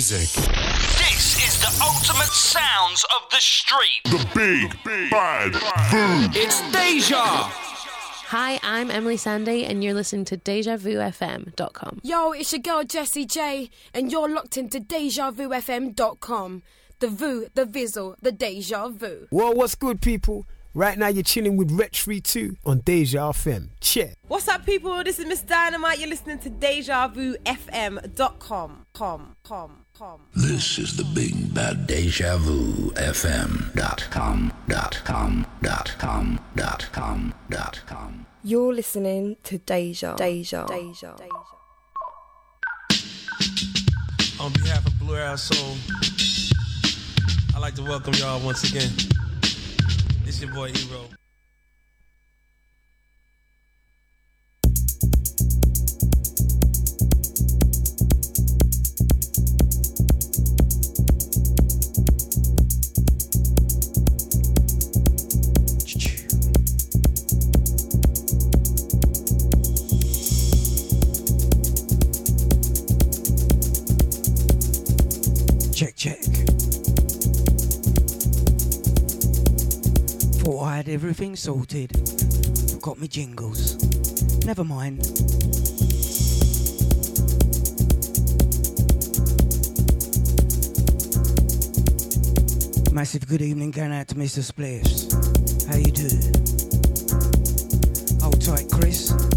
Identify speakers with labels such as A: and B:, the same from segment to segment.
A: music.
B: This is the ultimate sounds of the street.
C: The big big bad boom.
B: It's Deja.
D: Hi, I'm Emily Sandy, and you're listening to DejaVuFM.com.
E: Yo, it's your girl Jessie J, and you're locked into DejaVuFM.com. The Vu, the Vizzle, the Deja Vu.
F: Well, what's good, people? Right now, you're chilling with Retch Free 2 on Deja FM. Check.
G: What's up, people? This is Miss Dynamite. You're listening to DejaVuFM.com. Com, com, com.
H: This is the big bad deja vu FM dot com dot com dot com dot com dot com.
I: You're listening to Deja. Deja. Deja.
J: On behalf of Blue Air Soul, I'd like to welcome y'all once again. It's your boy Hero.
K: Check, check. Thought I had everything sorted. Got me jingles. Never mind. Massive good evening going out to Mr. Spliffs. How you doing? Hold tight, Chris.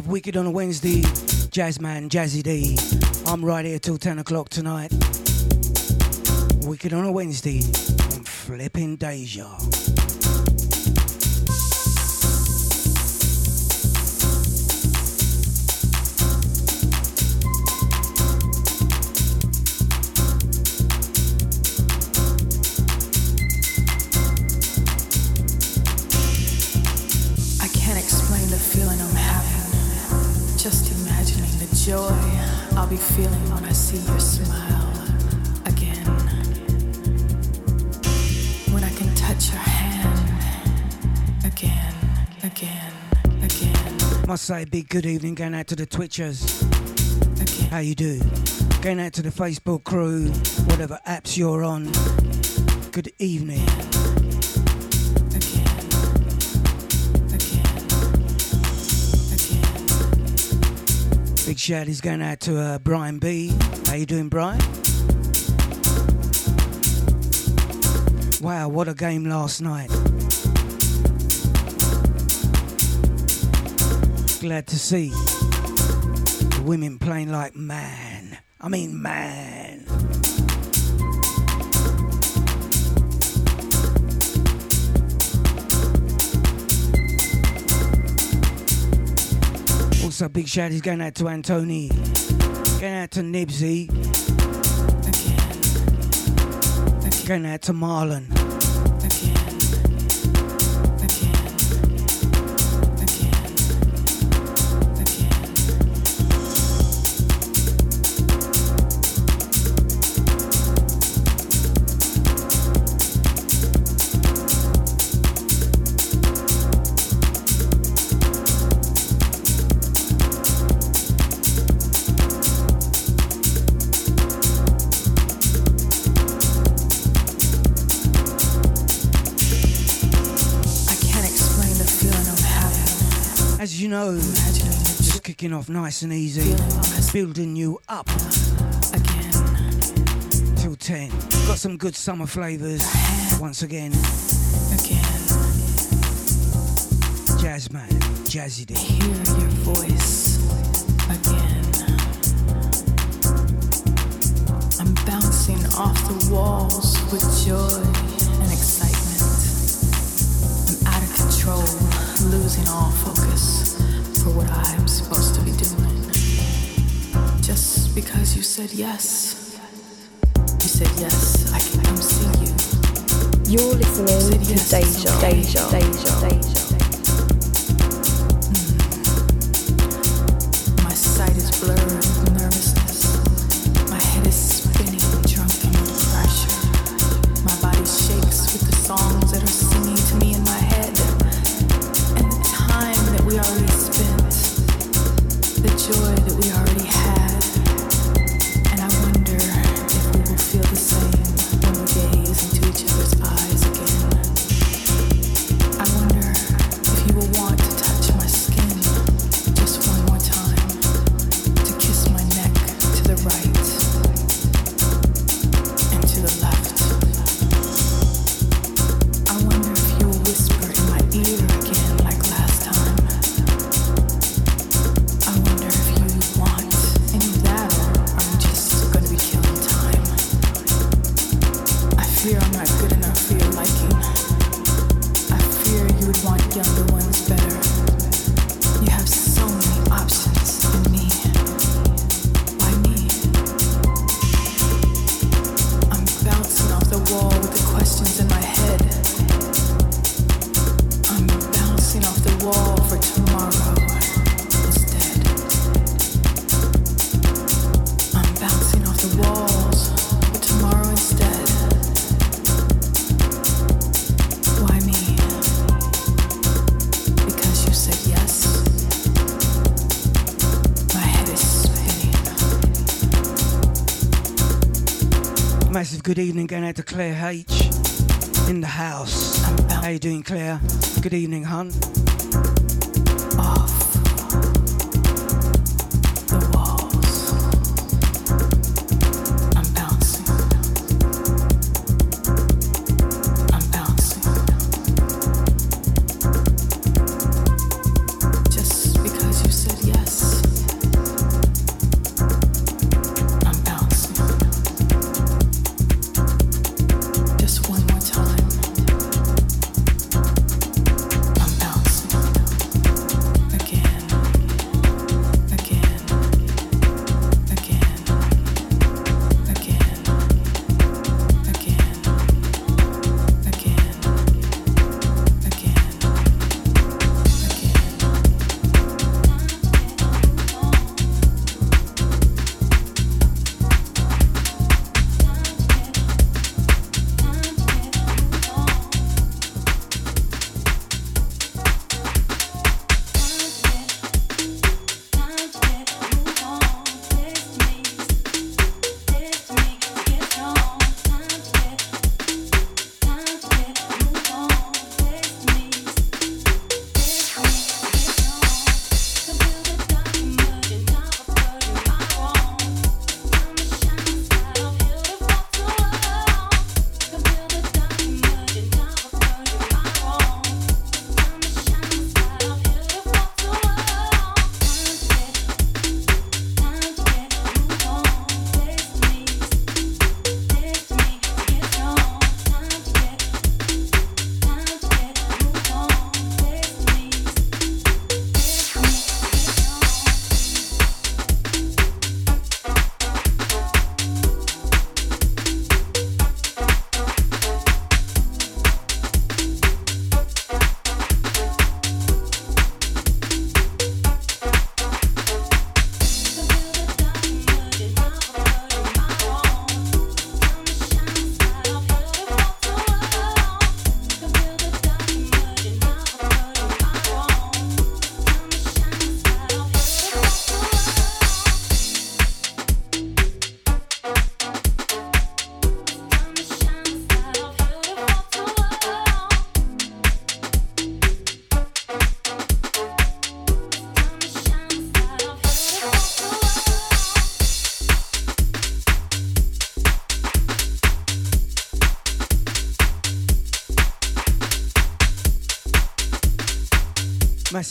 K: Of Wicked on a Wednesday. Jazzman, Jazzy D. I'm right here till 10 o'clock tonight. Wicked on a Wednesday. I'm flipping Deja.
L: Feeling when I see your smile again. When I can touch your hand again, again, again.
K: Must say, big good evening going out to the Twitchers. How you do? Going out to the Facebook crew, whatever apps you're on. Good evening. Shout is going out to uh, Brian B. How you doing, Brian? Wow, what a game last night. Glad to see the women playing like man. I mean, man. Also, big shout is going out to Antony, going out to Nibsy, going out to Marlon. just kicking off nice and easy, building you up again till 10. Got some good summer flavors once again. Again, jazz man, jazzy D.
L: Hear your voice again. I'm bouncing off the walls with joy and excitement. I'm out of control losing
I: all focus for what I'm supposed to be doing. Just because you said yes, you said yes, I can come see you.
L: You're listening you to
I: yes,
L: Deja, Deja, Deja, Deja.
I: Good
K: evening, going out to Claire H. in the house. How you doing, Claire? Good evening, hon.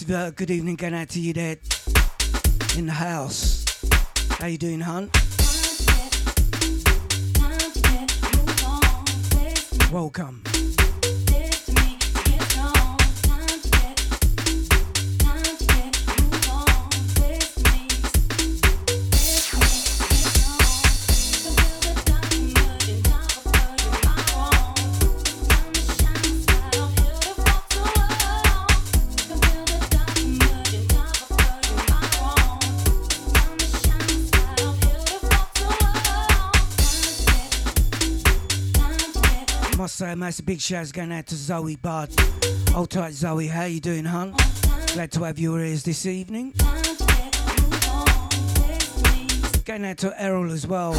K: Berg, good evening going out to you there in the house. How you doing, hon? Welcome. A massive big shout going out to Zoe Bud. Hold tight, Zoe. How you doing, hun? Glad to have your ears this evening. Going out to Errol as well.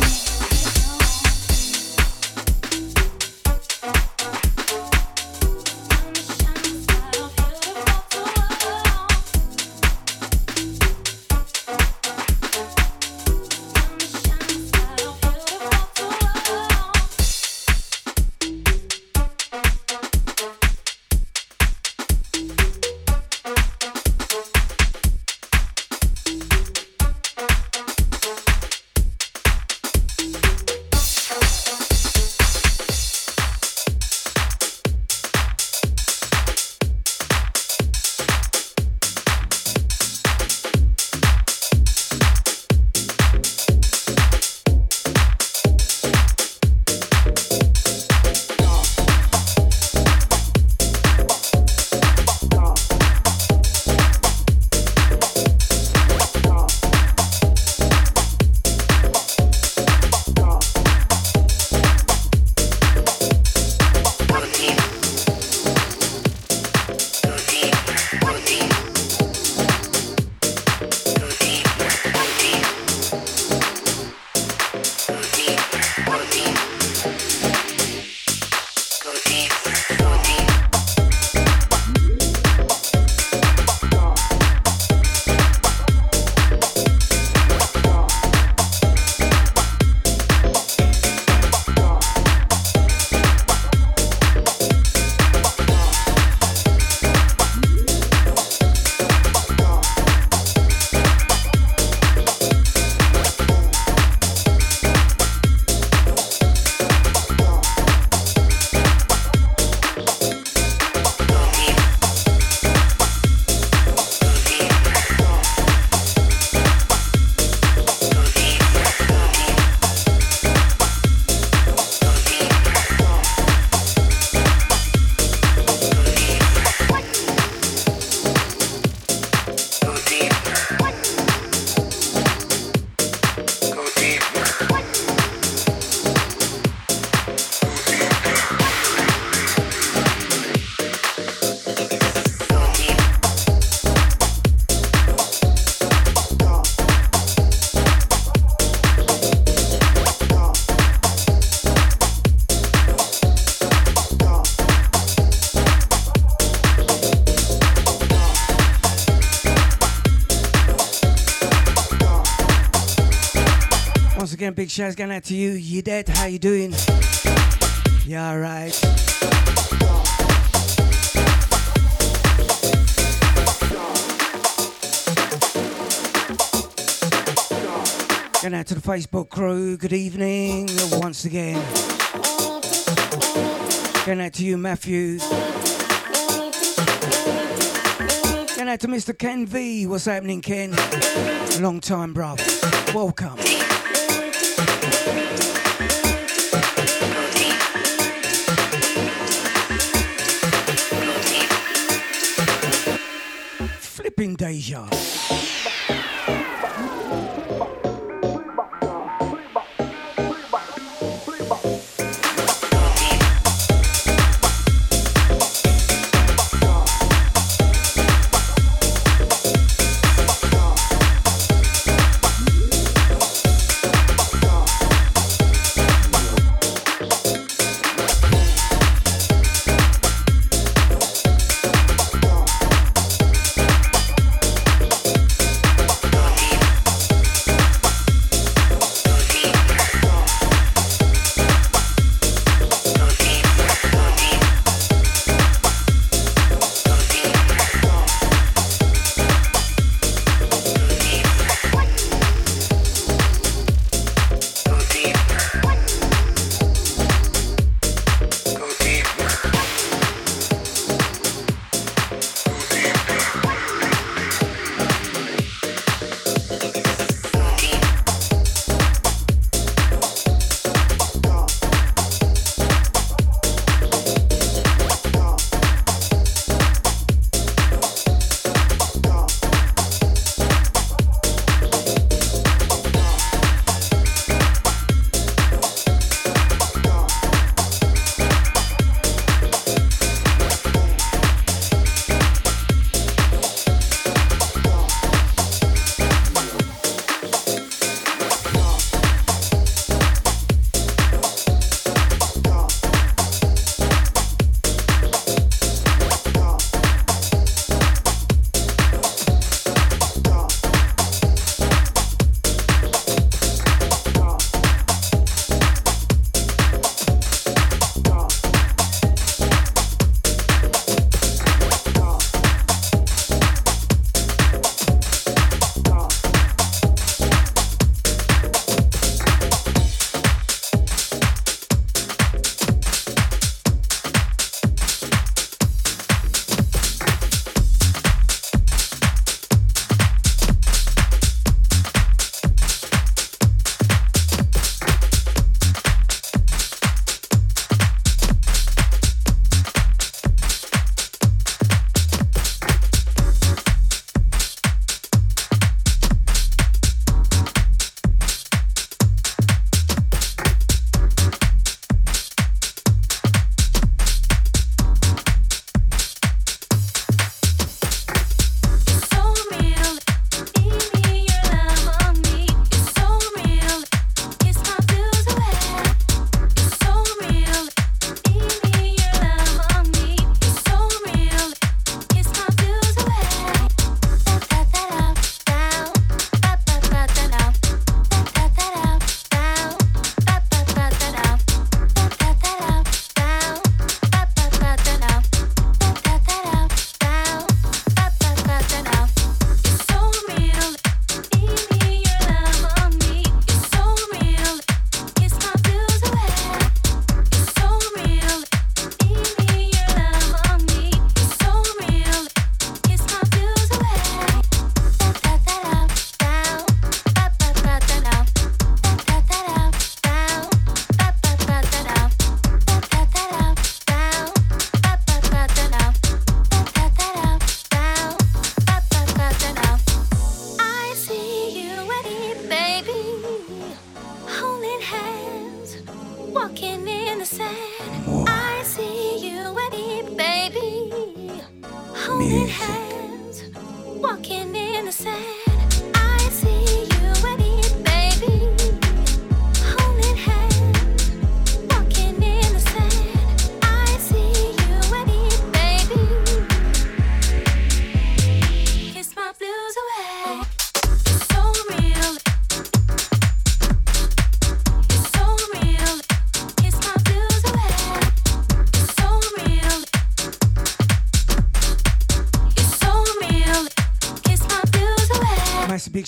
K: Big shouts going out to you. You dead? How you doing? Yeah, right. Going out to the Facebook crew. Good evening once again. Going out to you, Matthew. Going out to Mr. Ken V. What's happening, Ken? Long time, bruv. Welcome.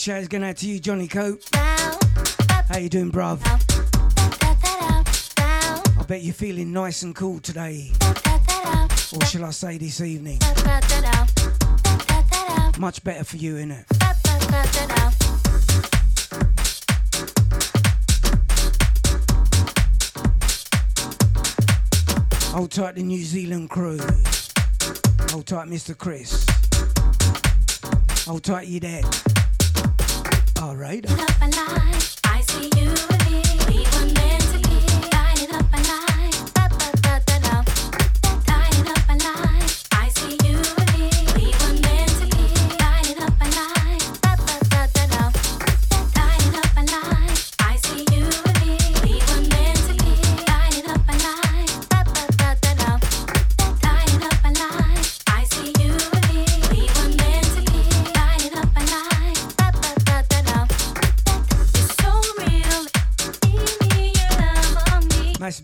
M: Shout going out to you, Johnny Coates. How you doing, bruv? I bet you're feeling nice and cool today. Or shall I say this evening? Much better for you, innit? Hold tight the New Zealand crew. Hold tight Mr. Chris. Hold tight you
K: there. All right. Up I see you.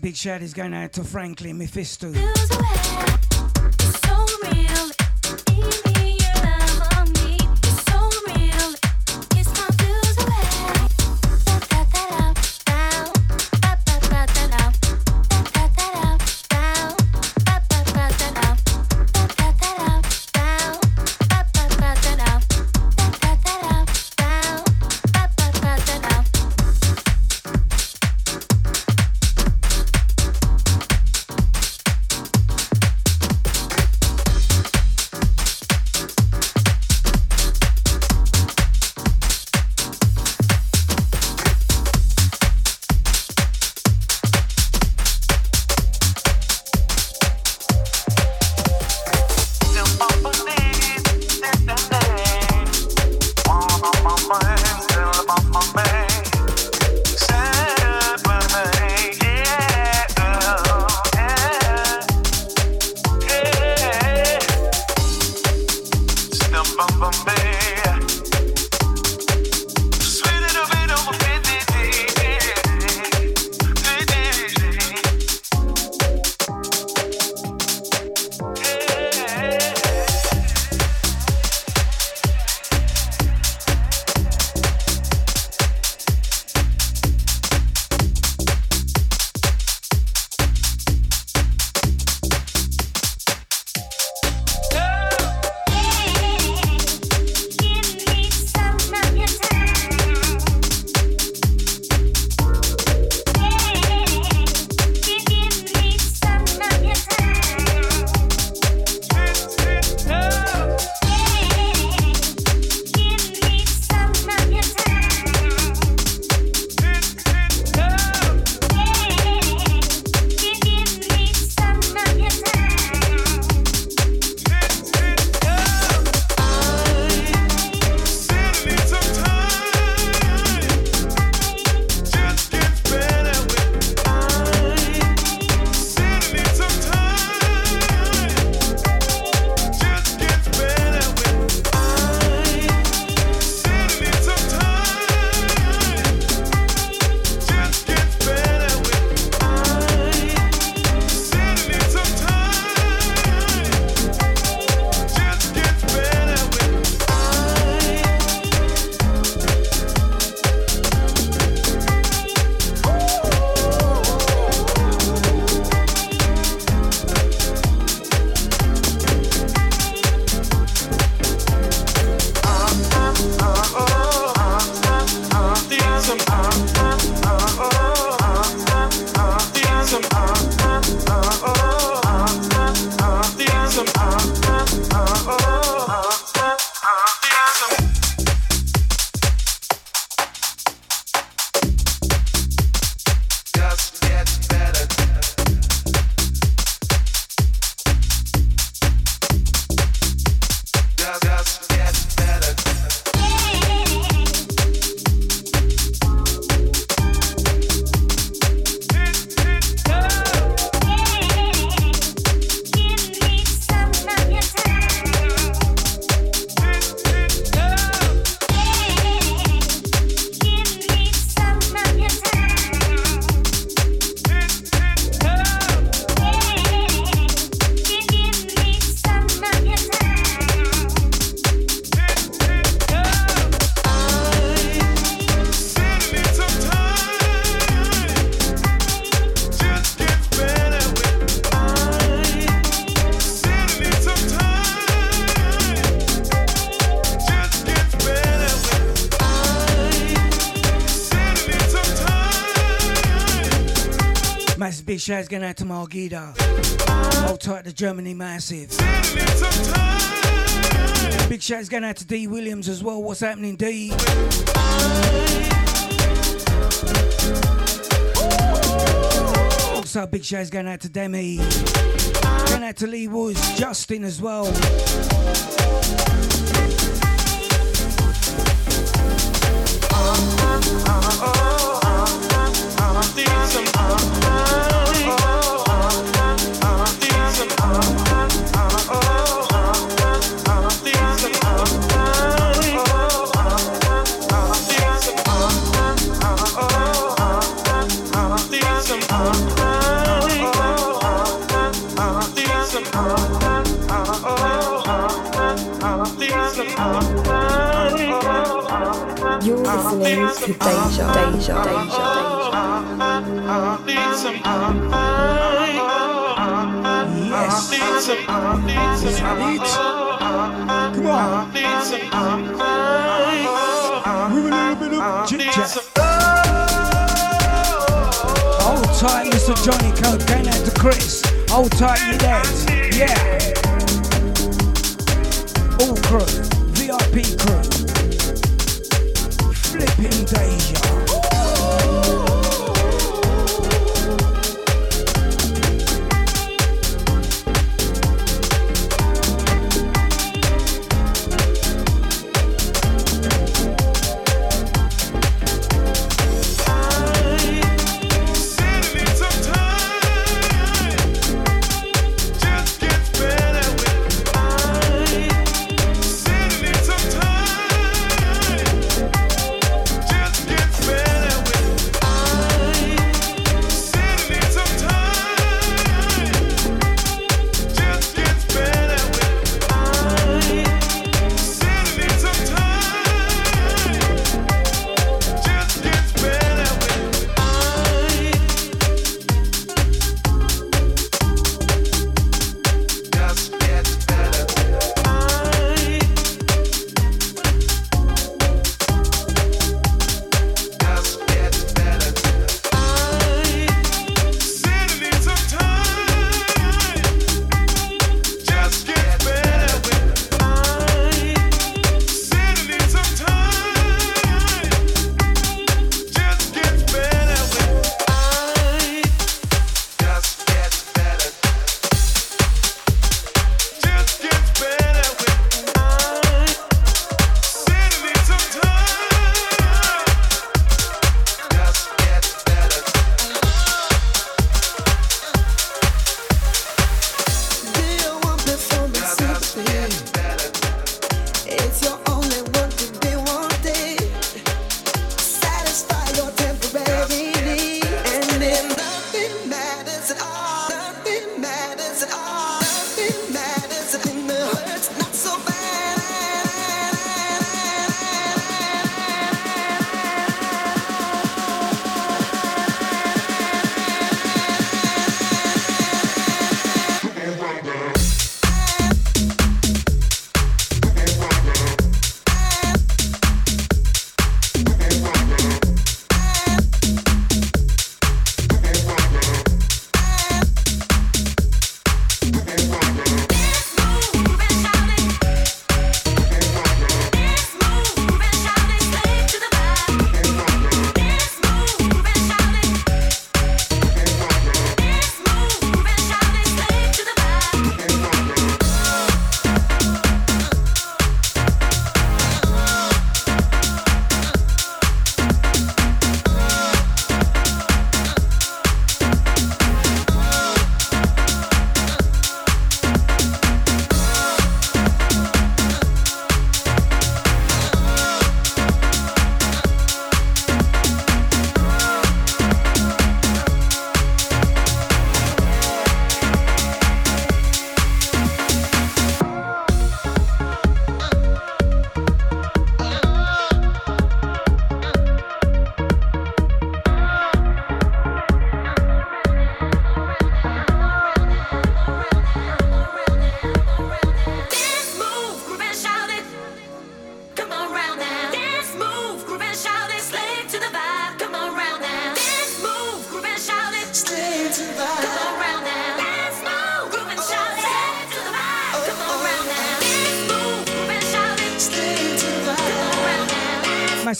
M: Big shout is going out to Franklin Mephisto.
K: Big shouts going out to Margida. Hold tight to Germany Massive. Big shouts going out to D Williams as well. What's happening, D? Also, big shouts going out to Demi. Going out to Lee Woods, Justin as well.
L: Listening to Deja, Deja, Deja,
K: Yes. Is that it? Come on. With a little bit of chit chat. Hold tight, Mr. Johnny Code. Going out to Chris. Hold tight, you lads. Yeah. All crew. VIP crew. Flipping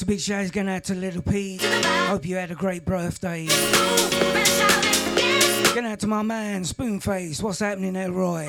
K: big shout going out to Little Pete. Hope you had a great birthday. Going out to my man, Spoonface. What's happening there, Roy?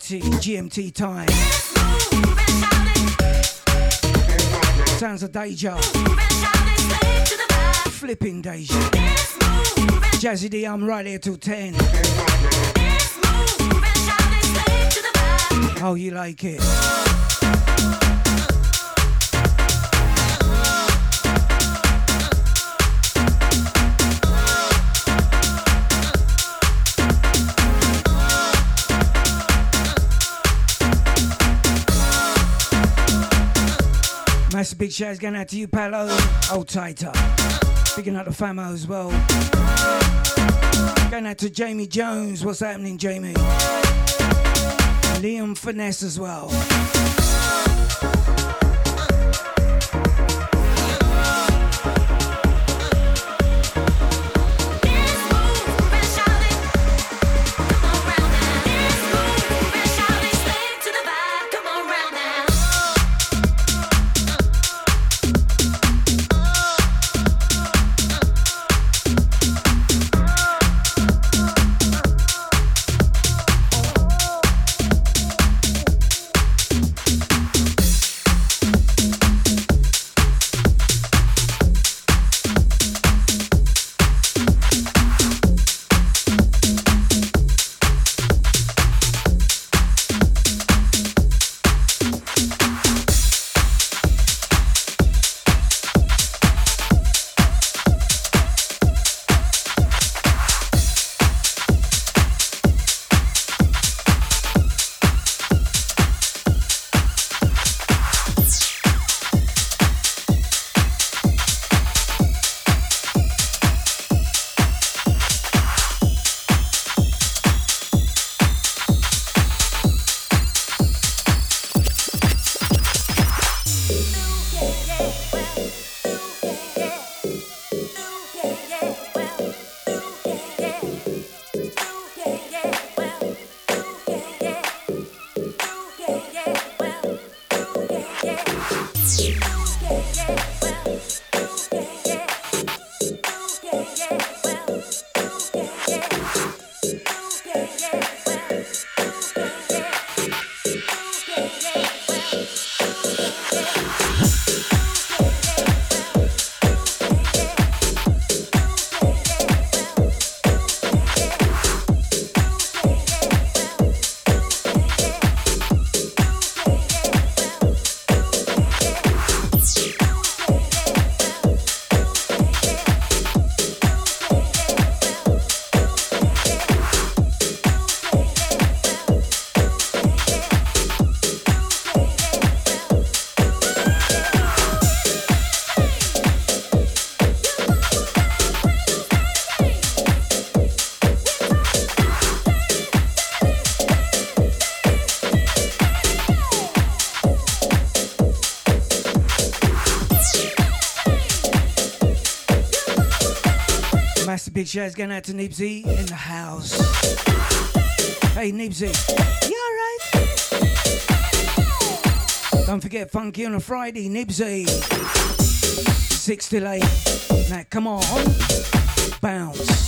K: 8.30 GMT time. Sounds of Deja. Flipping Deja. Jazzy D, I'm right here till 10. Oh, you like it? Big shouts going out to you, Palo. Old tighter. Picking up the famo as well. Going out to Jamie Jones. What's happening, Jamie? Liam Finesse as well. Massive big shouts going out to Nibsy in the house. Hey Nibsy, you alright? Don't forget Funky on a Friday, Nibsy. Six till eight. Now come on, bounce.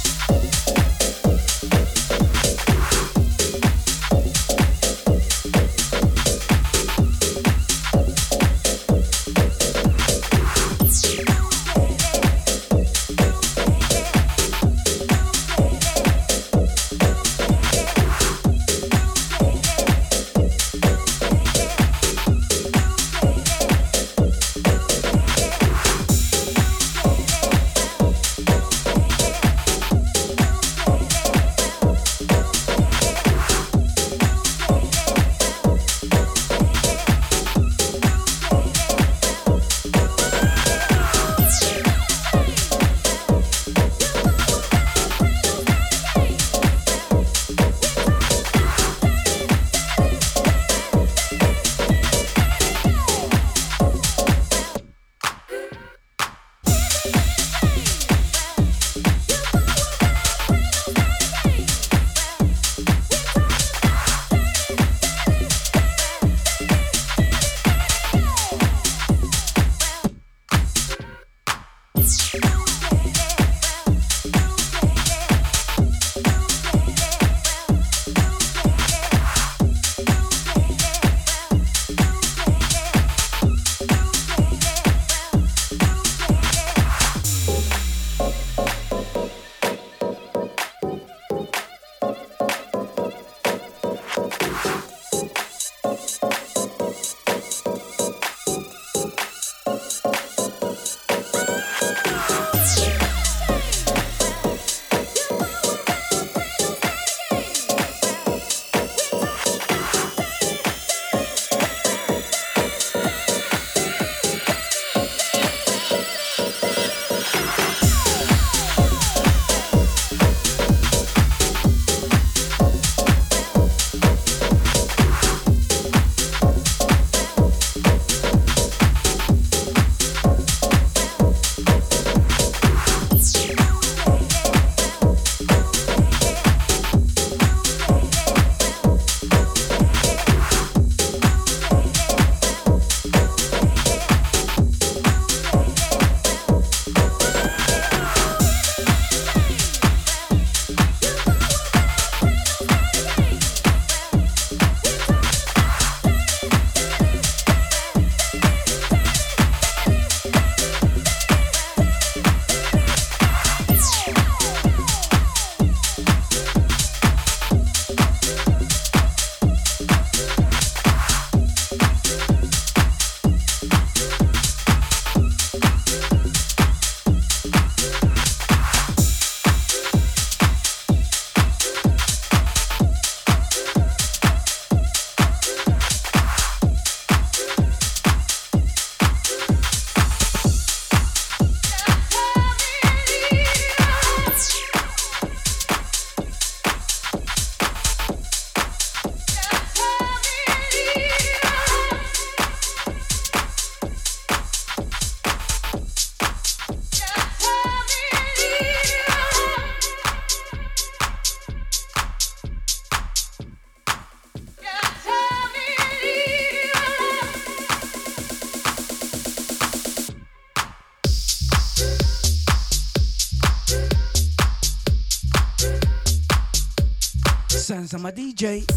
K: Like my DJ.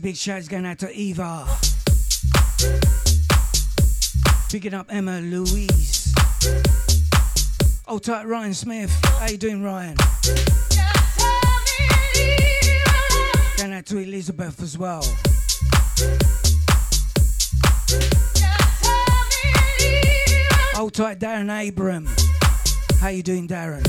N: Massive big shouts going out to Eva. Picking up Emma Louise. Oh, tight Ryan Smith. How you doing, Ryan? Going out to Elizabeth as well. Oh, tight Darren Abram. How you doing, Darren?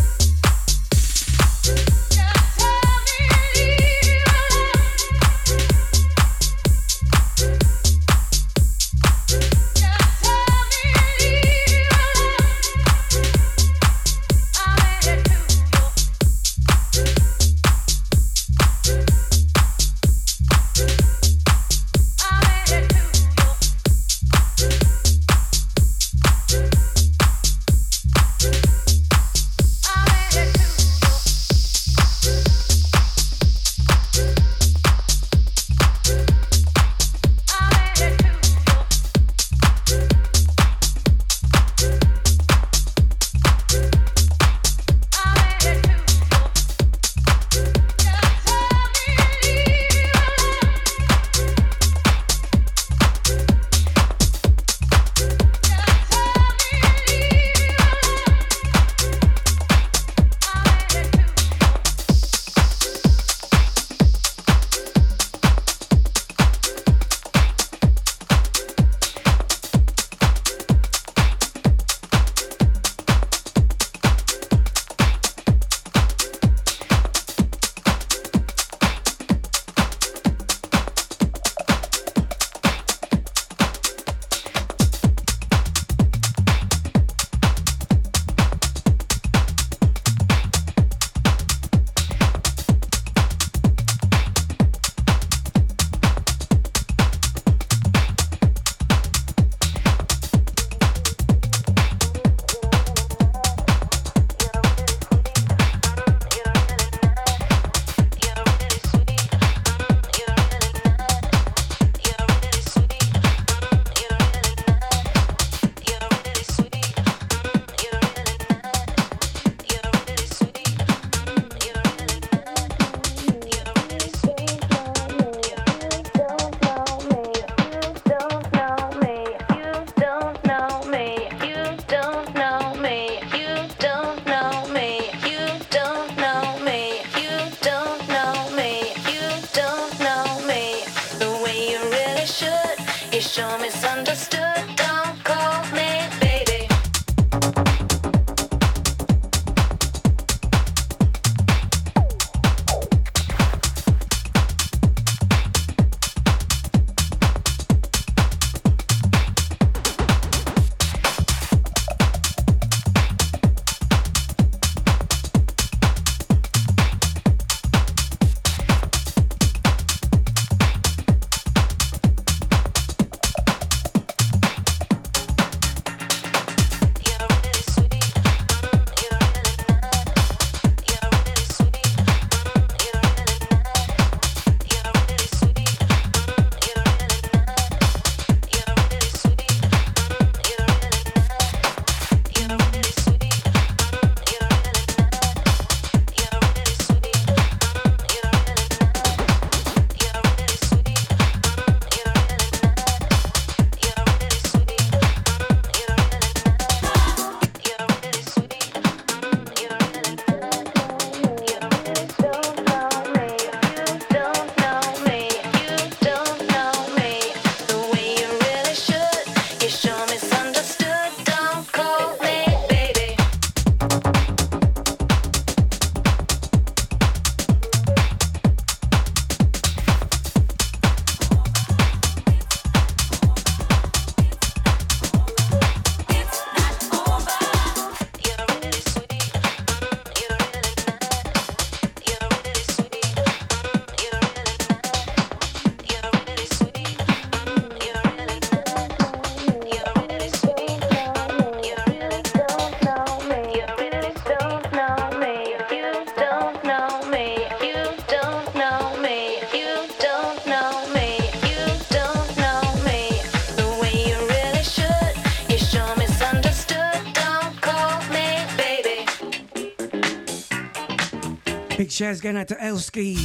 N: guys going out to Elski.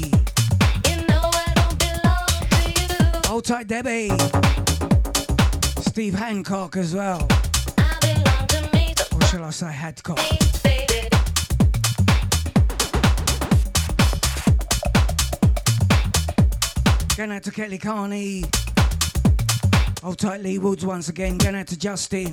O: You know Hold tight, Debbie. Steve Hancock as well. Me, or shall I say Hadcock? Going out to Kelly Carney. Hold tight, Lee Woods once again. Going out to Justin.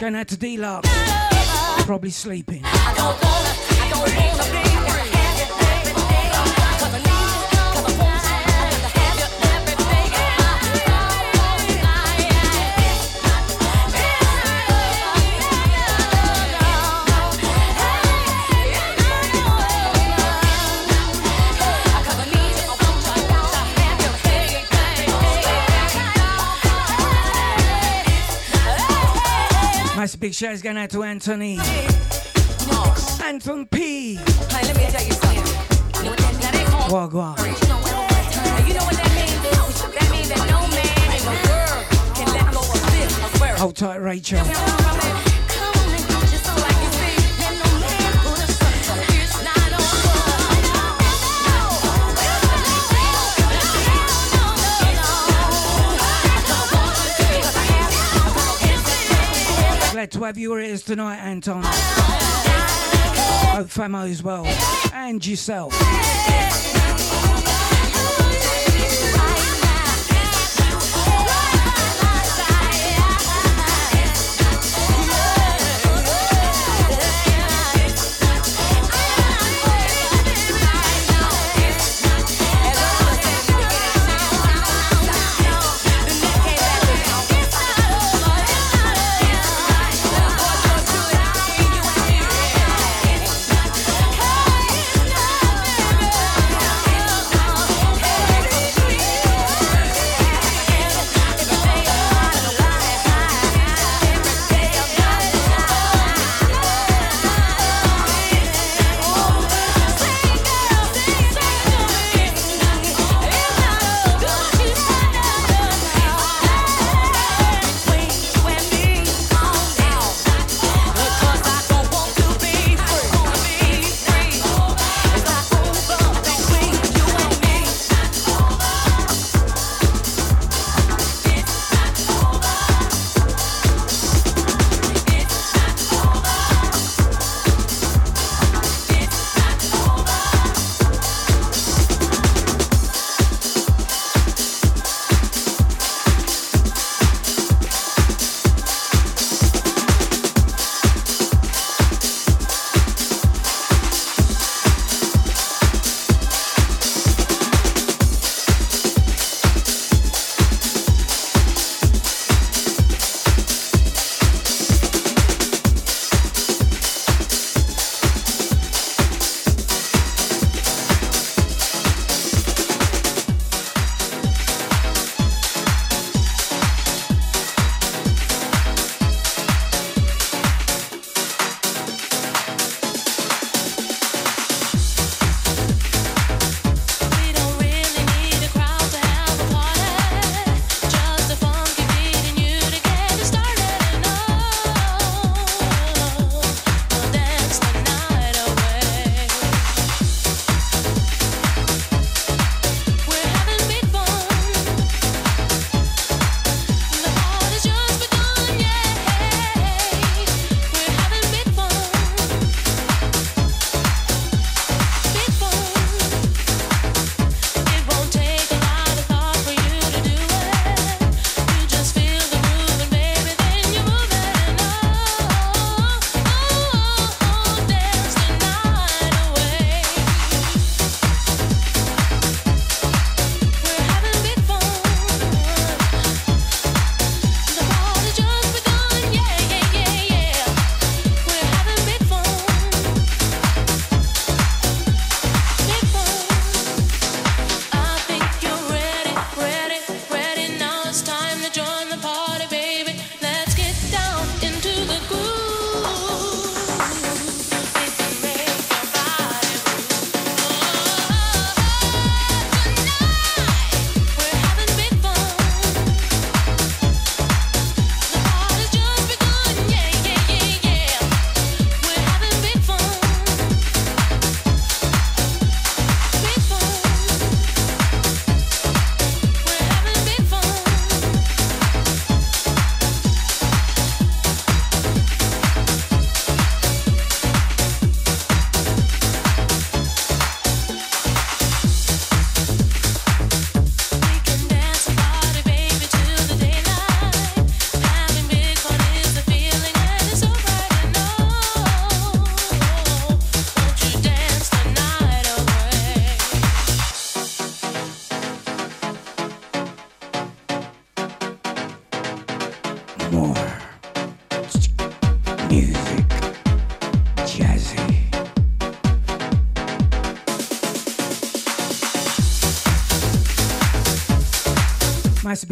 P: Going
O: out to D-Love. Probably sleeping. Big shout is going out to Anthony. Anton P.
K: Hey, let me tell you something. Now they call
O: Wagwan.
K: And you know what that means? That means that no
O: To have you here tonight, Anton. Hope Famo as well. And yourself.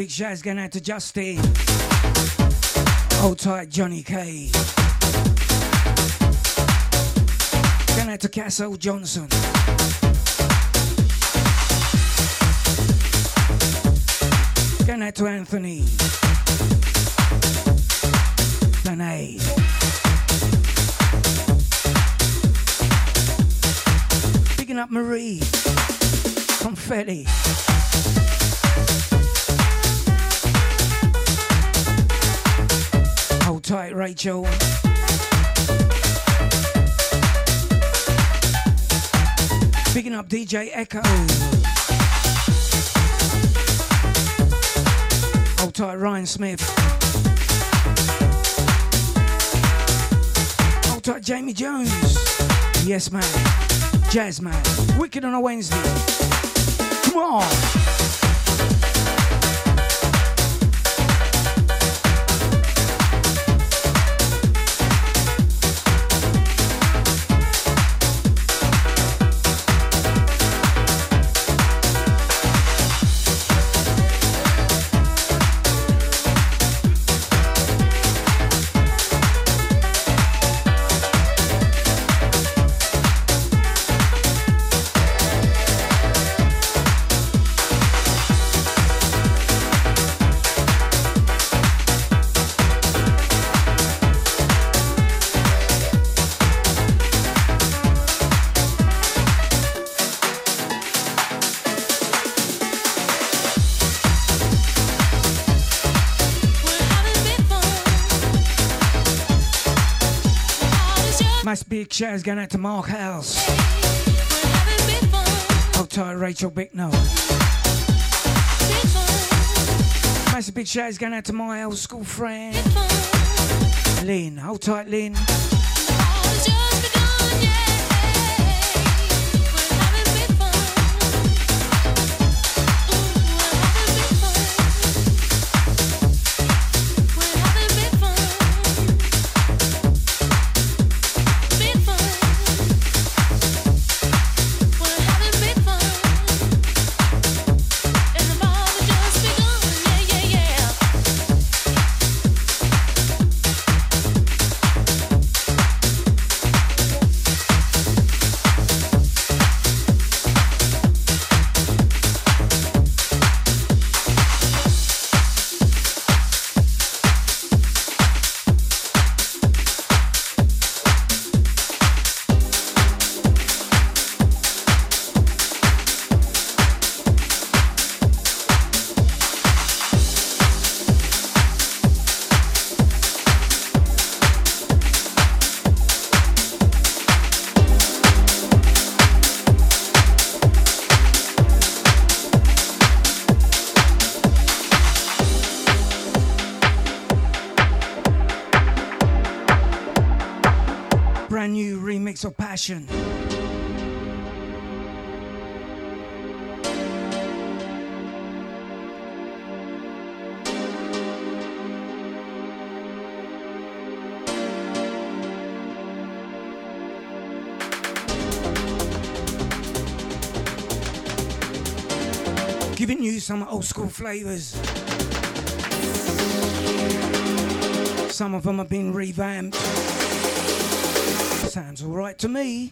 K: Big shouts going out to Justin. Hold tight, Johnny K. Going out to Castle Johnson. Going out to Anthony. Danae. Picking up Marie. Confetti. Tight, Rachel. Picking up DJ Echo. Hold tight, Ryan Smith. Hold tight, Jamie Jones. Yes, man. Jazz man. Wicked on a Wednesday. Come on. Big shouts going out to Mark House. Hold tight, Rachel Bicknell. Massive big shouts going out to my old school friend, Lynn. Hold tight, Lynn. Of Passion. Giving you some old school flavors. Some of them have been revamped. Sounds all right to me.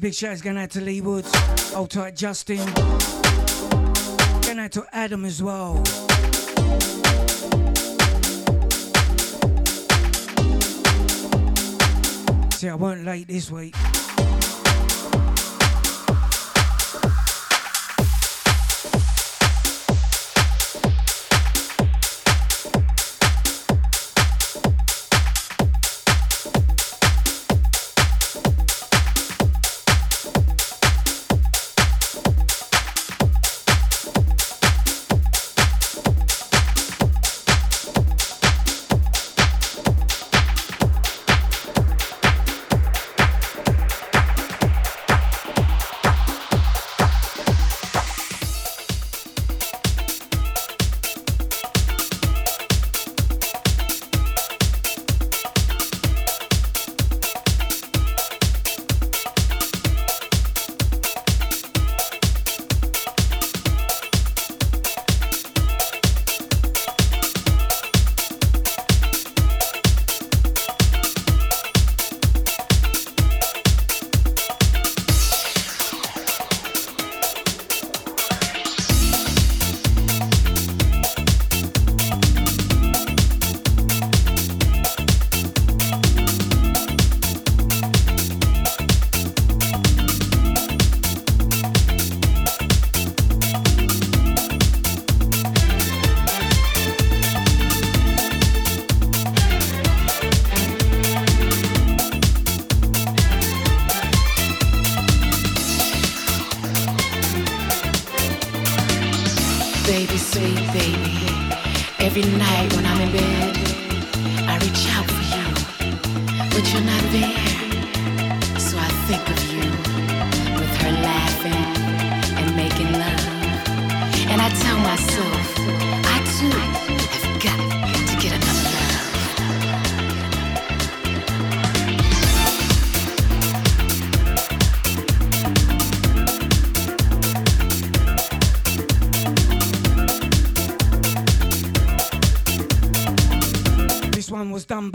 Q: big shout going out to Lee Woods, Old Tight Justin, going out to Adam as well. See, I weren't late this week.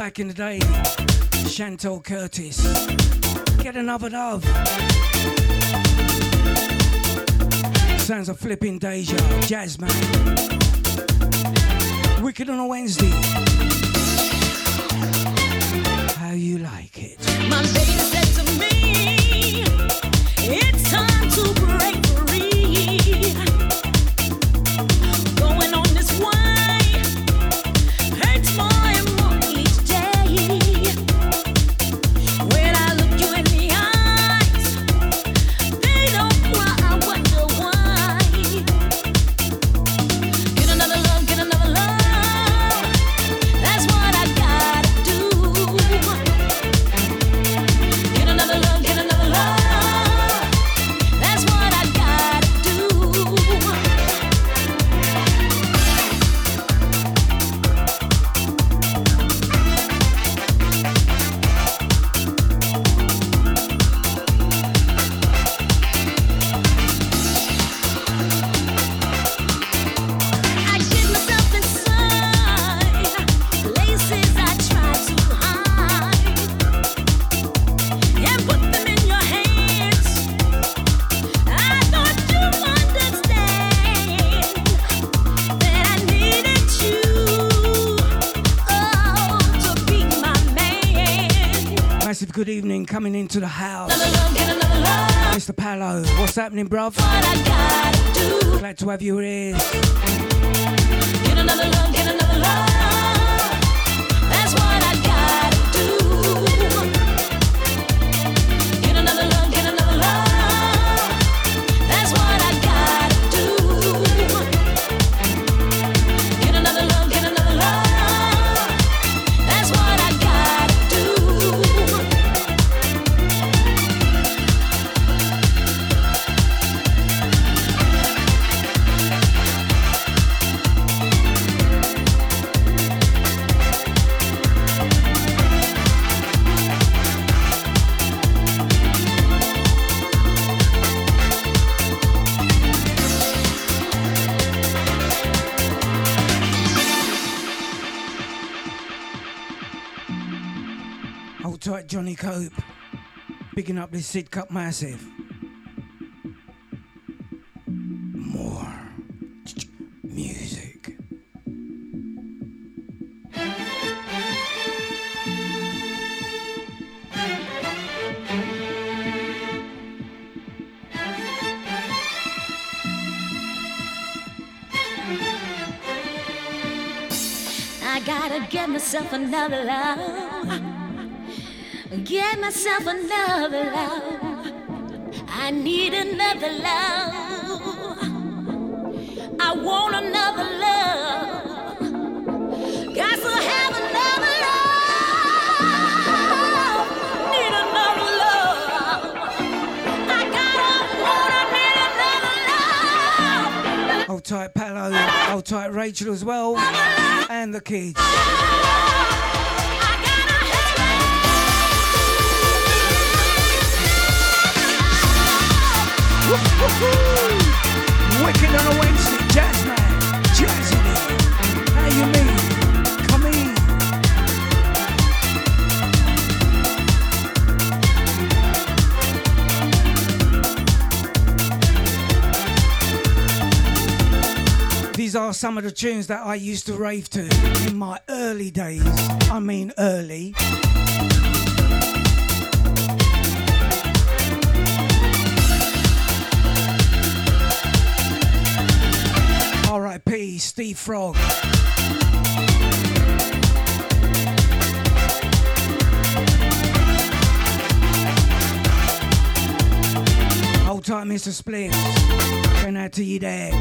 Q: back in the day, Chantal Curtis. Get another love. Sounds a flipping deja, jazz man. Wicked on a Wednesday. How you like?
K: to the
Q: house. Mr. Palo, what's happening, bruv? Glad to have you here.
K: Johnny Cope. Picking up this Sidcup Massive. More music.
Q: I gotta get myself another love. Get myself another love. I need another love. I want another love. Got to have another love. Need another love. I gotta want, I need another love.
K: Hold tight, Palo. Hold tight, Rachel as well. And the kids. Wicked on a Wednesday, jazz man. How you mean? Come in. These are some of the tunes that I used to rave to in my early days. I mean, early. Steve Frog. Hold tight, Mr. Split. Going out to you there.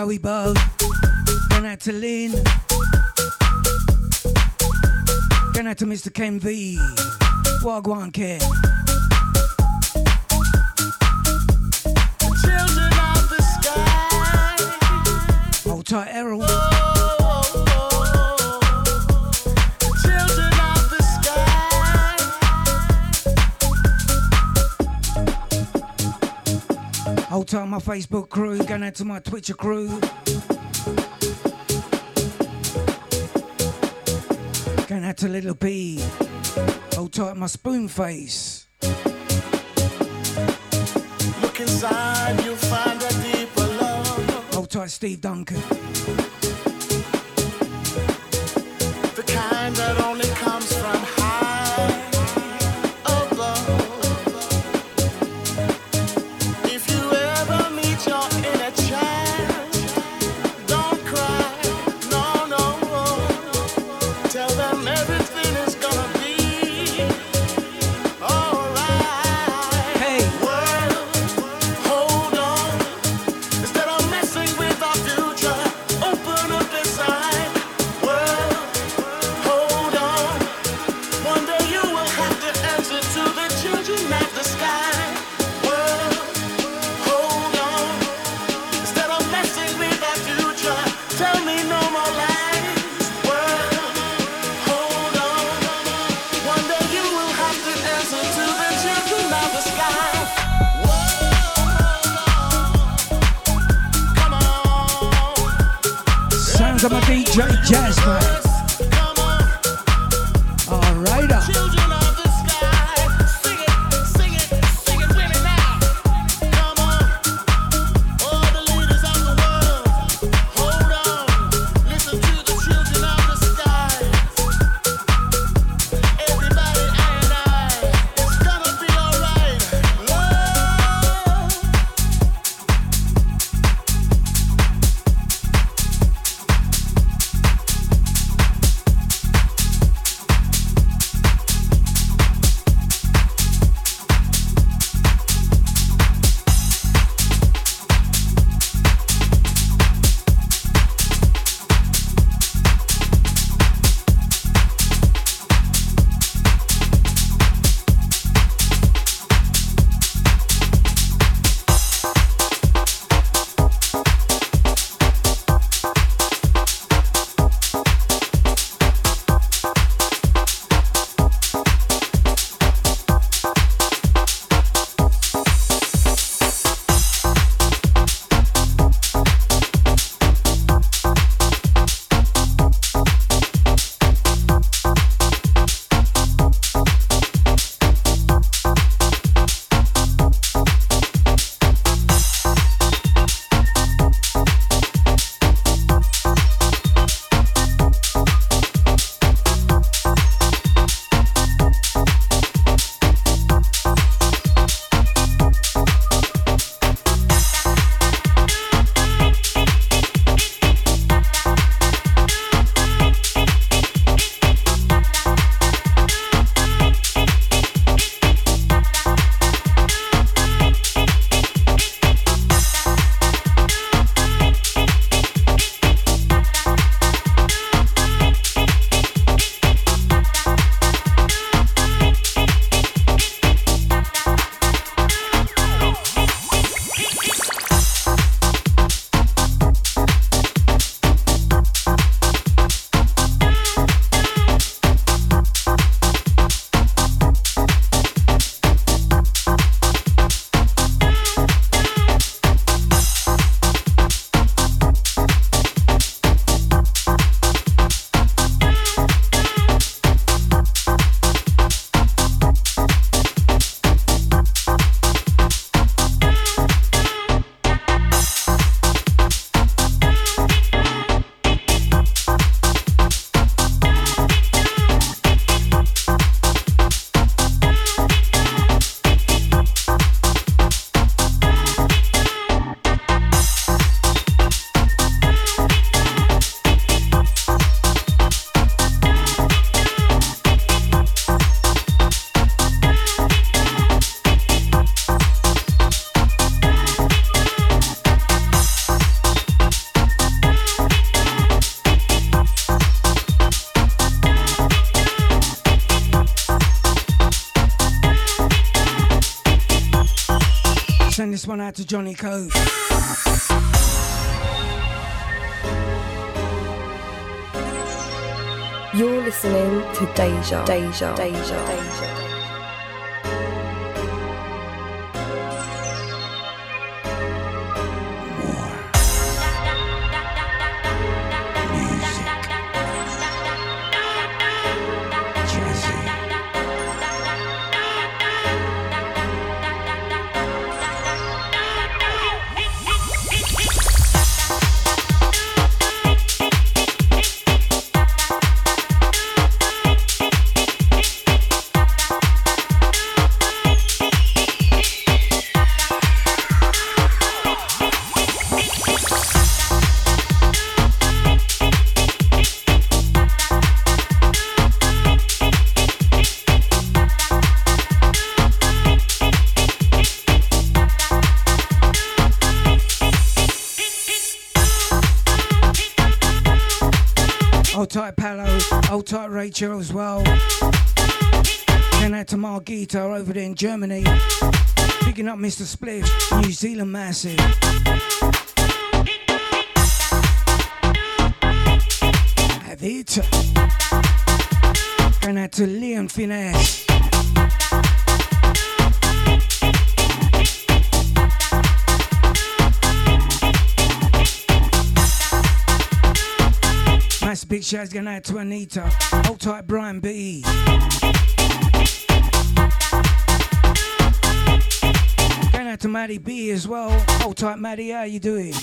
Q: how we
M: both gonna have to lean. Gonna have to Mr. Ken V. Wagwan Ken. to all my Facebook crew, going out to my Twitter crew. Going out to Little B. Hold tight my spoon face.
K: Look inside, you'll find a deeper love.
M: Hold tight Steve Duncan.
R: Out to Johnny Cove.
K: You're listening to Deja, Deja, Deja, Deja.
R: Rachel, as well. Going out to Margita over there in Germany. Picking up Mr. Spliff, New Zealand massive. Have it. Going out to Liam Finesse. Shouts going out to Anita. Hold tight, Brian B. Going out to Maddie B as well. Hold tight, Maddie. How you doing?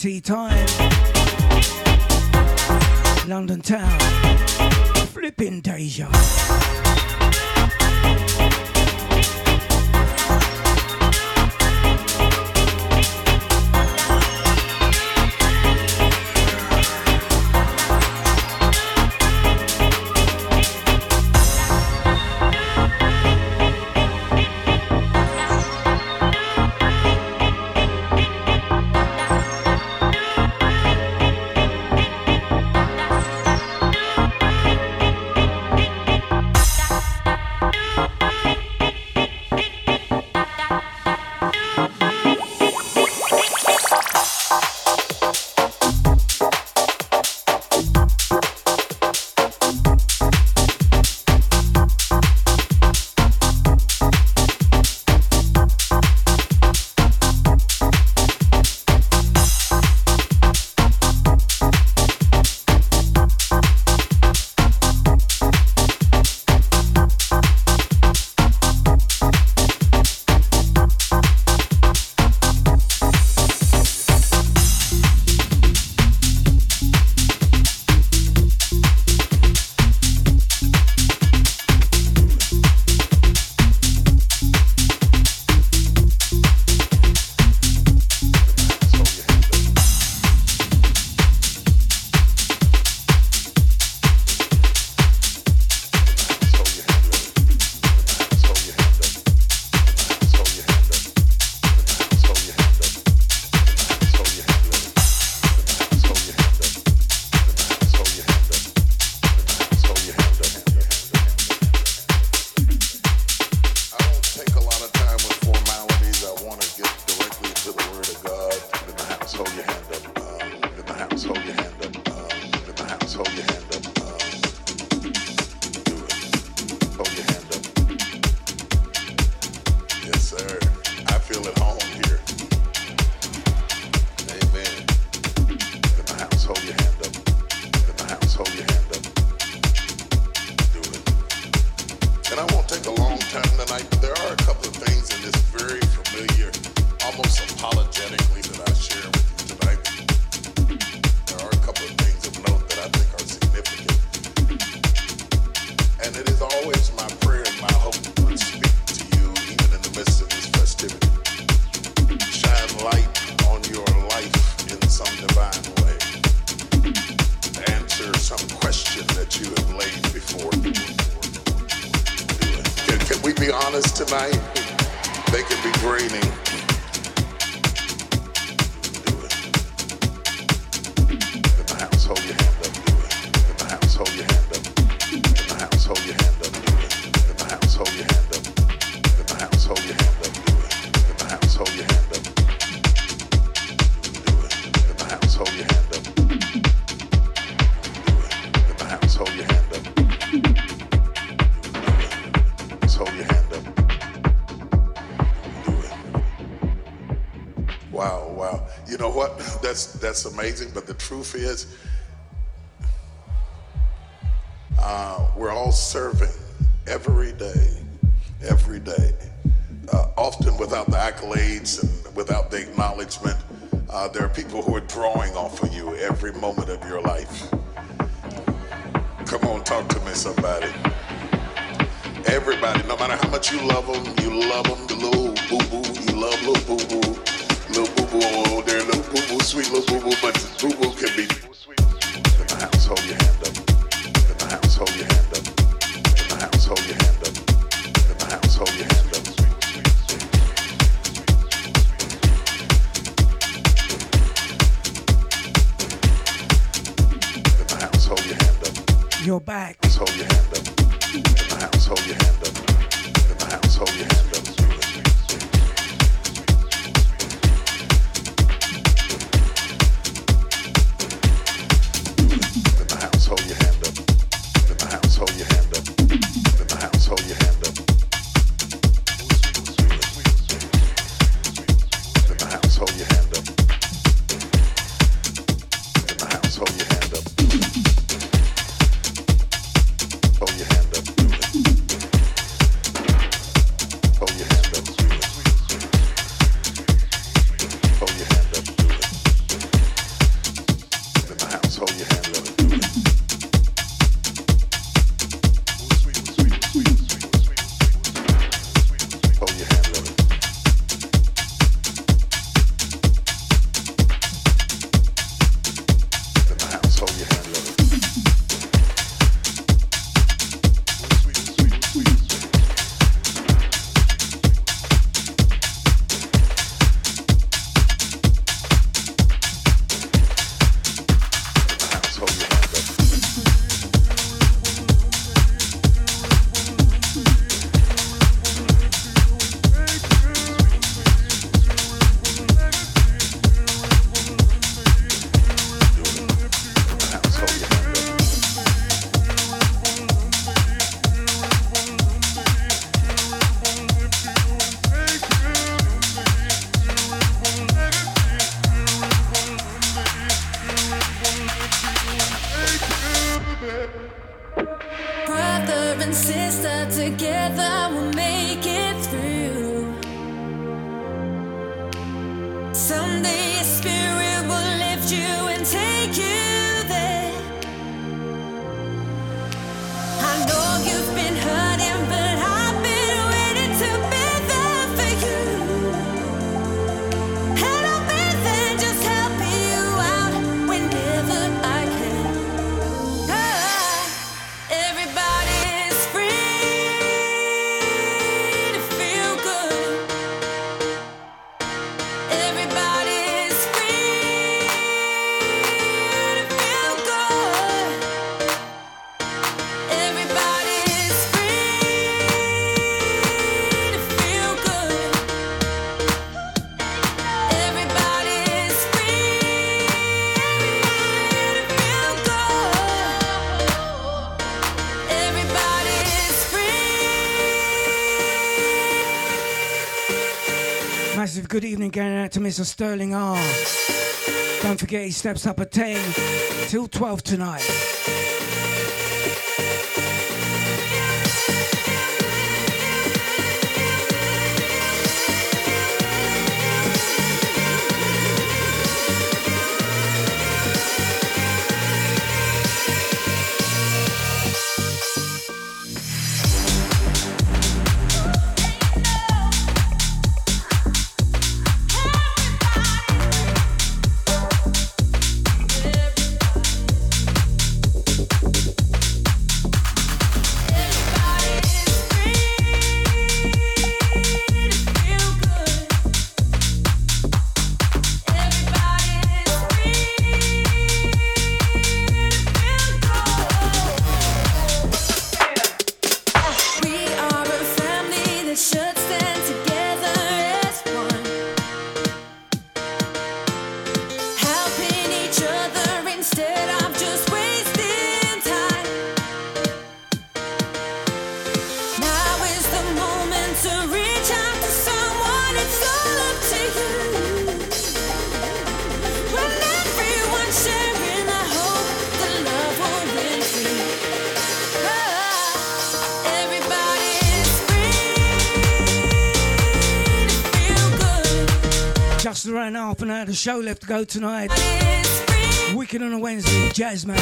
R: GMT time. London town. Flipping Deja. amazing, but the truth is, uh, we're all serving every day, every day, uh, often without the accolades and without the acknowledgement. Uh, there are people who are drawing off of you every moment of your life. Come on, talk to me, somebody. Everybody, no matter how much you love them, you love them, the little boo boo, you love little boo boo. Little boo boo, oh, there, little boo boo, sweet little boo boo, but the boo boo can be the
S: household. Oh, yeah. to
K: Mr. Sterling R. Don't forget he steps up at 10 till 12 tonight. Show left to go tonight. Wicked on a Wednesday, jazz man.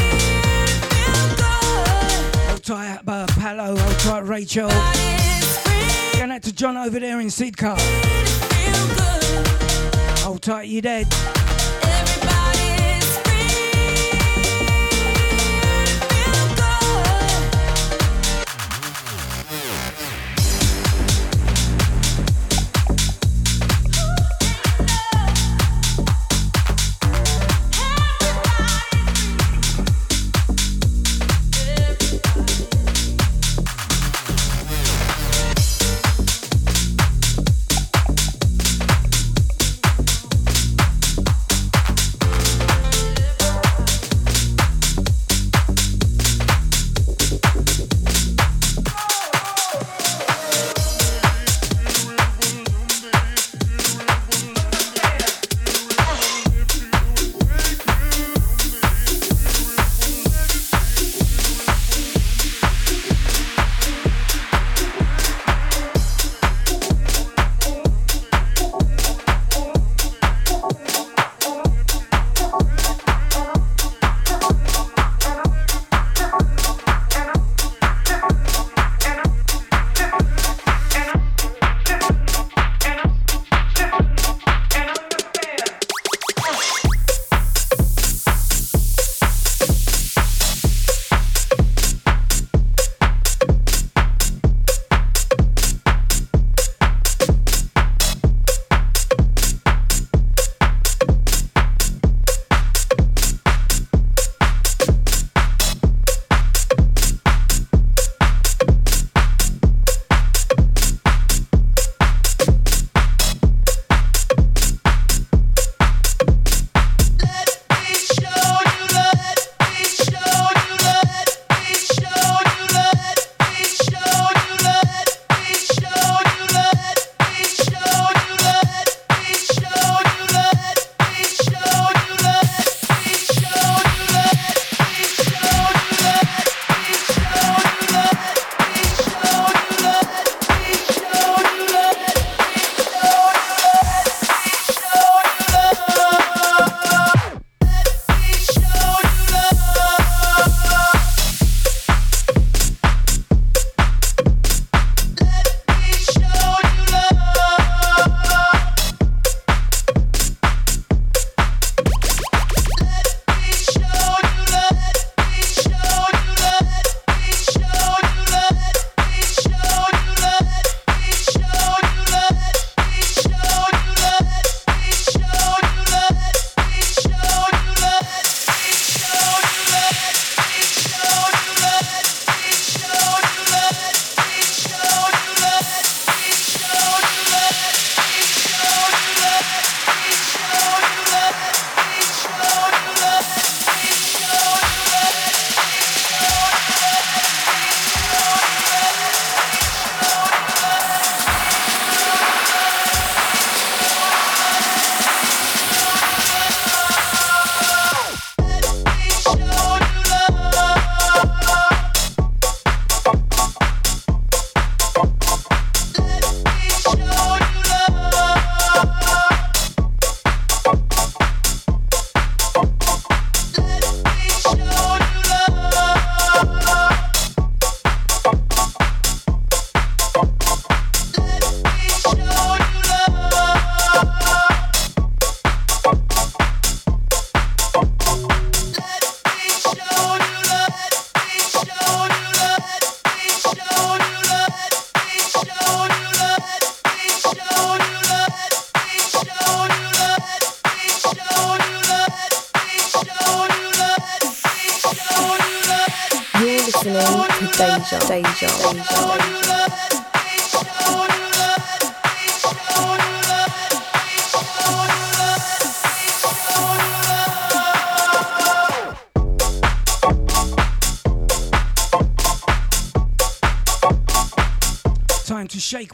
K: Hold tight, uh, Palo, hold tight, Rachel. Going out to John over there in Sidcup. Hold tight, you dead.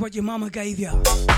K: What your mama gave you.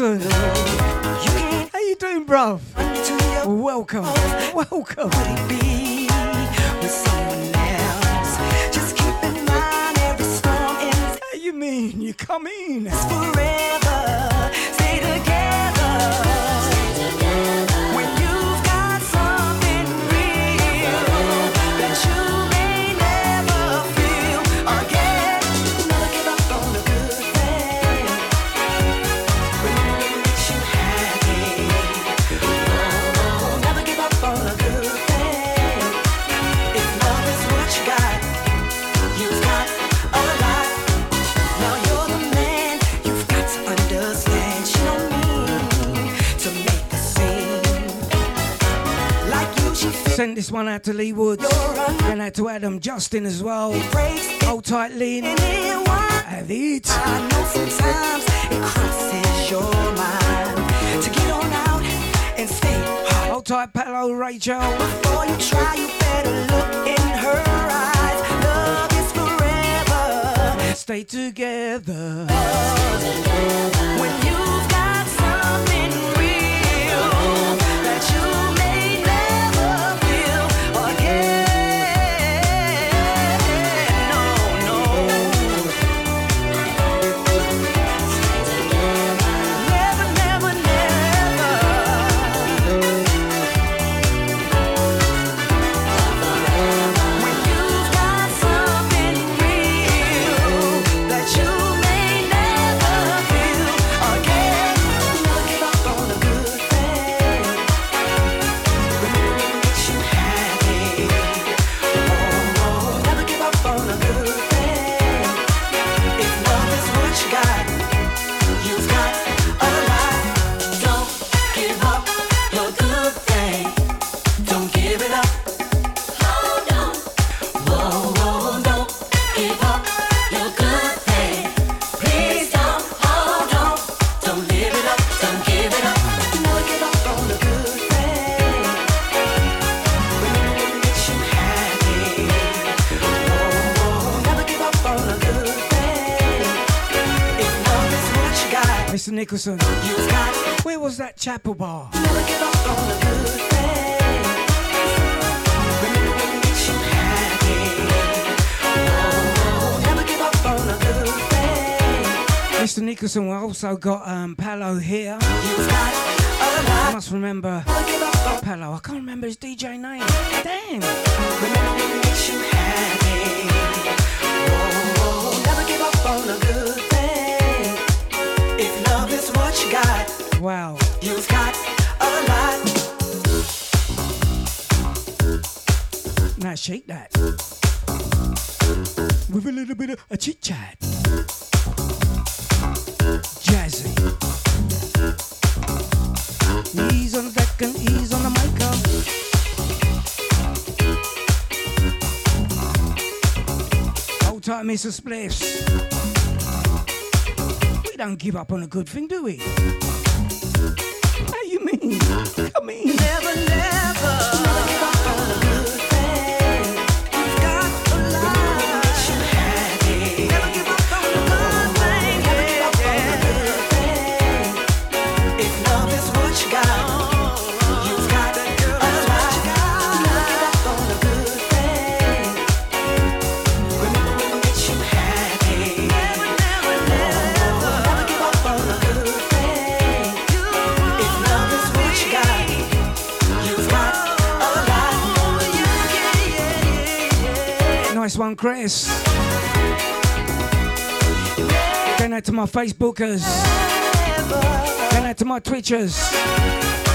K: Jackson. One out to Lee Woods. Then out to Adam Justin as well. Hold tight, lean. Have it.
N: I know sometimes it crosses your mind to get on out and stay.
K: Hold tight, Palo Rachel.
N: Before you try, you better look in her eyes. Love is forever.
K: Stay together.
N: When you Ferguson.
K: Where was that chapel bar? Mr. Nicholson, we also got um, Palo here. I must remember Palo. I can't remember his DJ name. Damn.
N: Remember when you had never give up on a good you've got a lot.
K: Now shake that. With a little bit of a chit chat. Jazzy. Ease on the deck and ease on the mic. Up. Hold tight, Mr. Bliss don't give up on a good thing, do we? How you mean? I mean,
N: never, never.
K: one, Chris. Going out to my Facebookers. Going out to my Twitchers.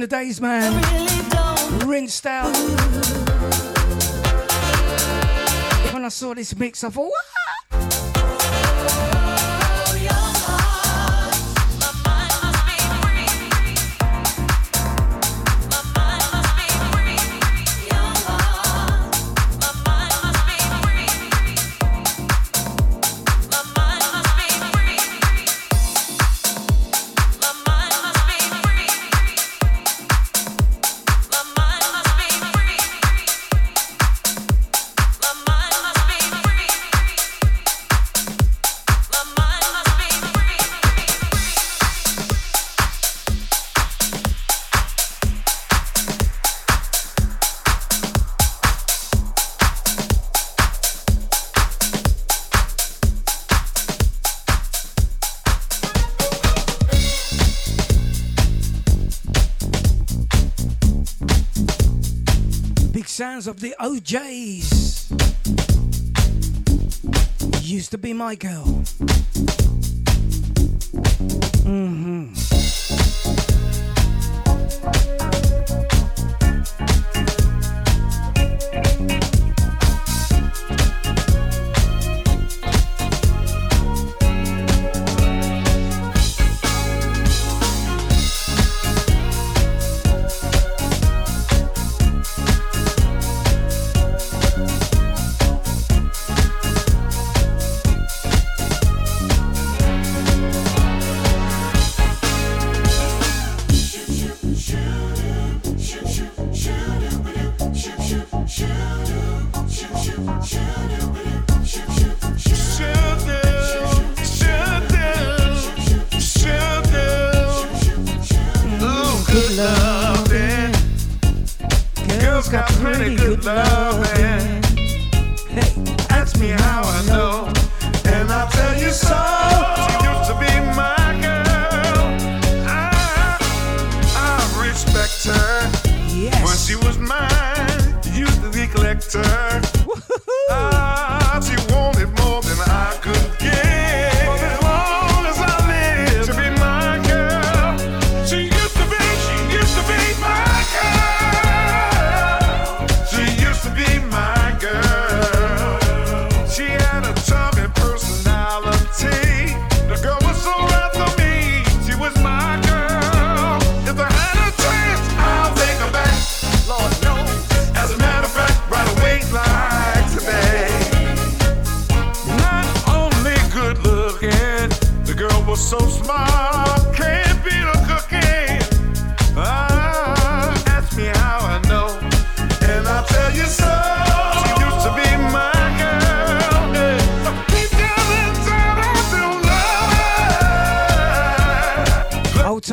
M: the days, man. Really Rinsed out. When I saw this mix, I thought, what? Big sounds of the OJs. Used to be my girl. Mm-hmm.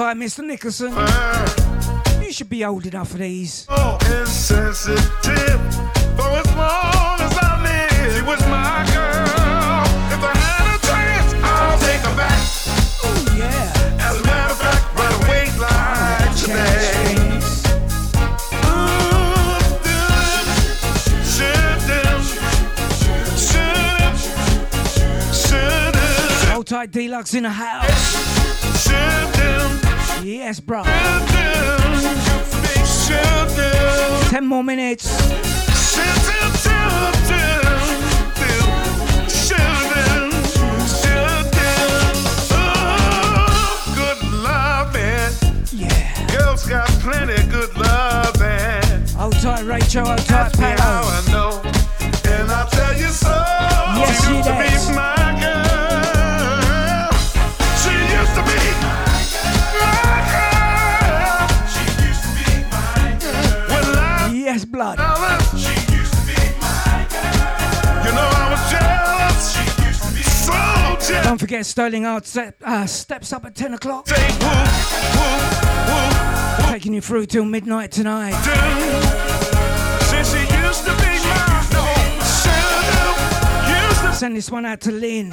M: right, Mr. Nicholson. Uh, you should be old enough for these.
K: Oh, insensitive. For as long as I live, she was my girl. If I had a chance, I'll take her back.
M: Oh, yeah.
K: As a matter of fact, right away, like today.
M: Hold tight, Deluxe in a hat. Sterling out set, uh, steps up at 10 o'clock. Woo, woo, woo, Taking you through till midnight tonight. Send this one out to Lynn.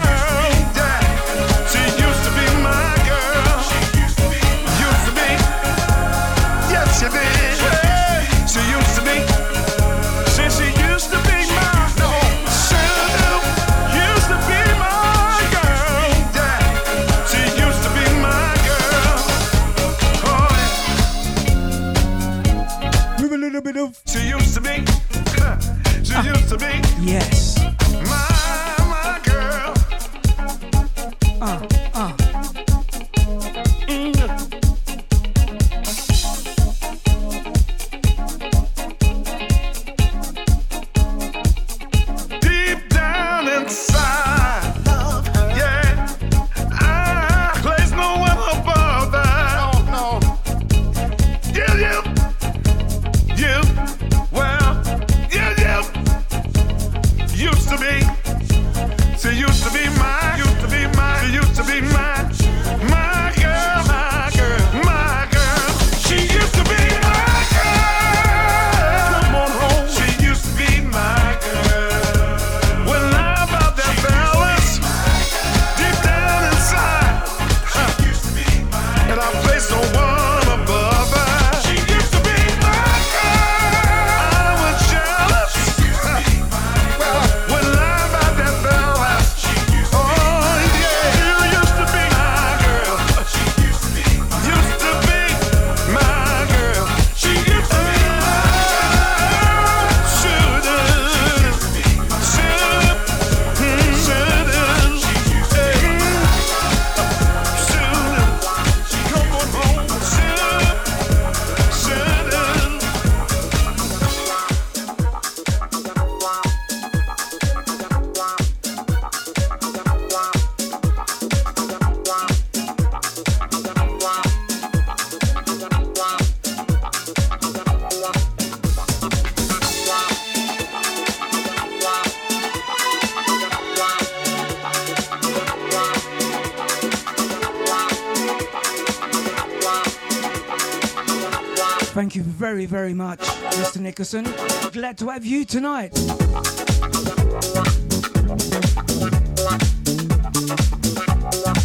K: Mr. Nicholson. Glad to have you tonight.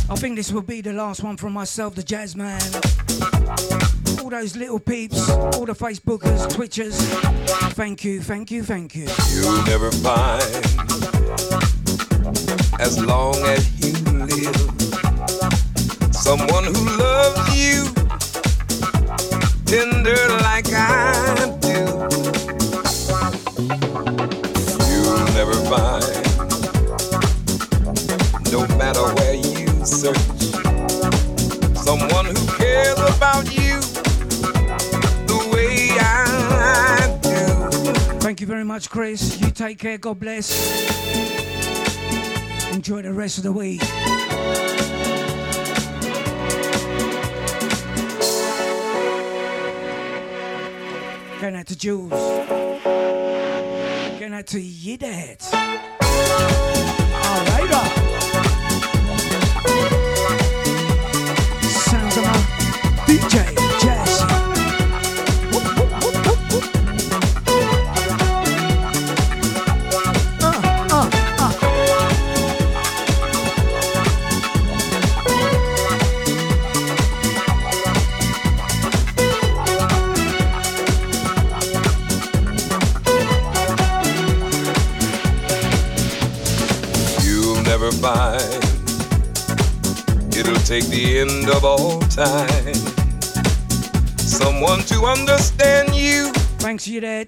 K: I think this will be the last one from myself, the jazz man. All those little peeps, all the Facebookers, Twitchers. Thank you, thank you, thank you.
T: You'll never find as long as you live someone who loves you tender You
K: take care. God bless. Enjoy the rest of the week. Going out to Jules. Going out to your
T: Find it'll take the end of all time. Someone to understand you
K: Thanks, you dad.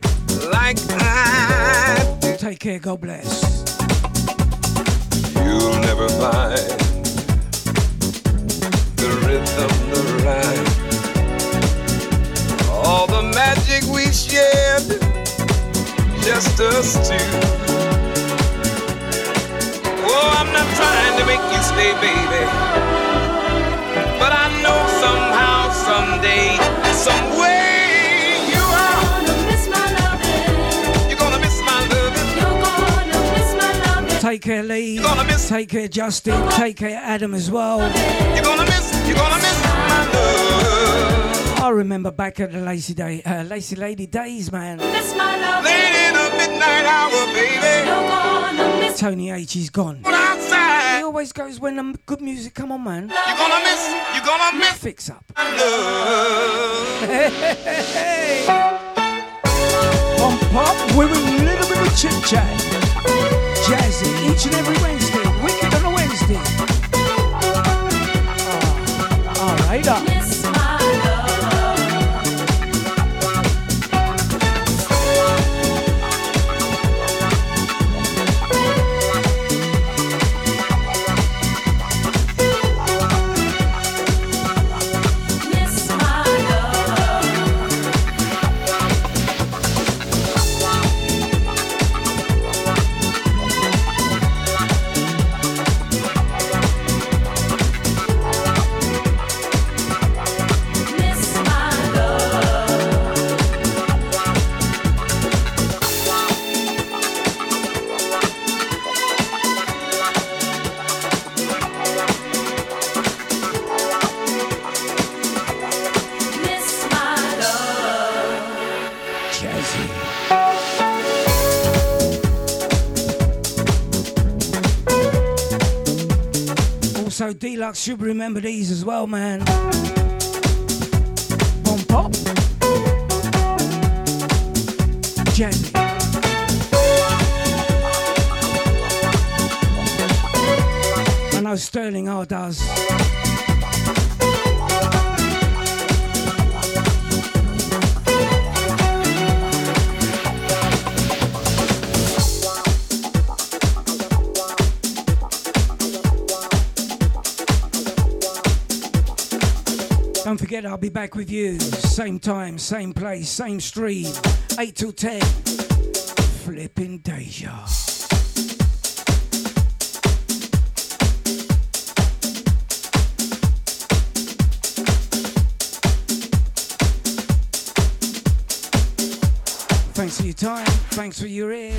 T: like I do.
K: Take care. God bless.
T: You'll never find the rhythm, the rhyme, all the magic we shared, just us two. To make you stay, baby, but I know somehow, someday, some way. You are gonna miss my loving. You're gonna miss my loving. You're gonna miss my loving.
K: Take care, Lee. Take care, Justin. Take care, Adam, as well.
T: You're gonna miss, you're gonna miss my love.
K: I remember back at the Lazy Day, uh, Lazy Lady days, man.
T: Miss my love. Late in the midnight hour, baby. You're gonna miss
K: Tony H, he's gone. Always goes when the good music come on, man.
T: You're gonna miss, you're gonna miss
K: Fix up. Hey, pop with a little bit of chit chat. Jazzy each and every Wednesday. Wicked on a Wednesday. Oh, all right, up. Should remember these as well, man. Bomb pop. Jazzy. I know Sterling R does. Don't I'll be back with you. Same time, same place, same street. 8 till 10. Flipping Deja. Thanks for your time. Thanks for your ears.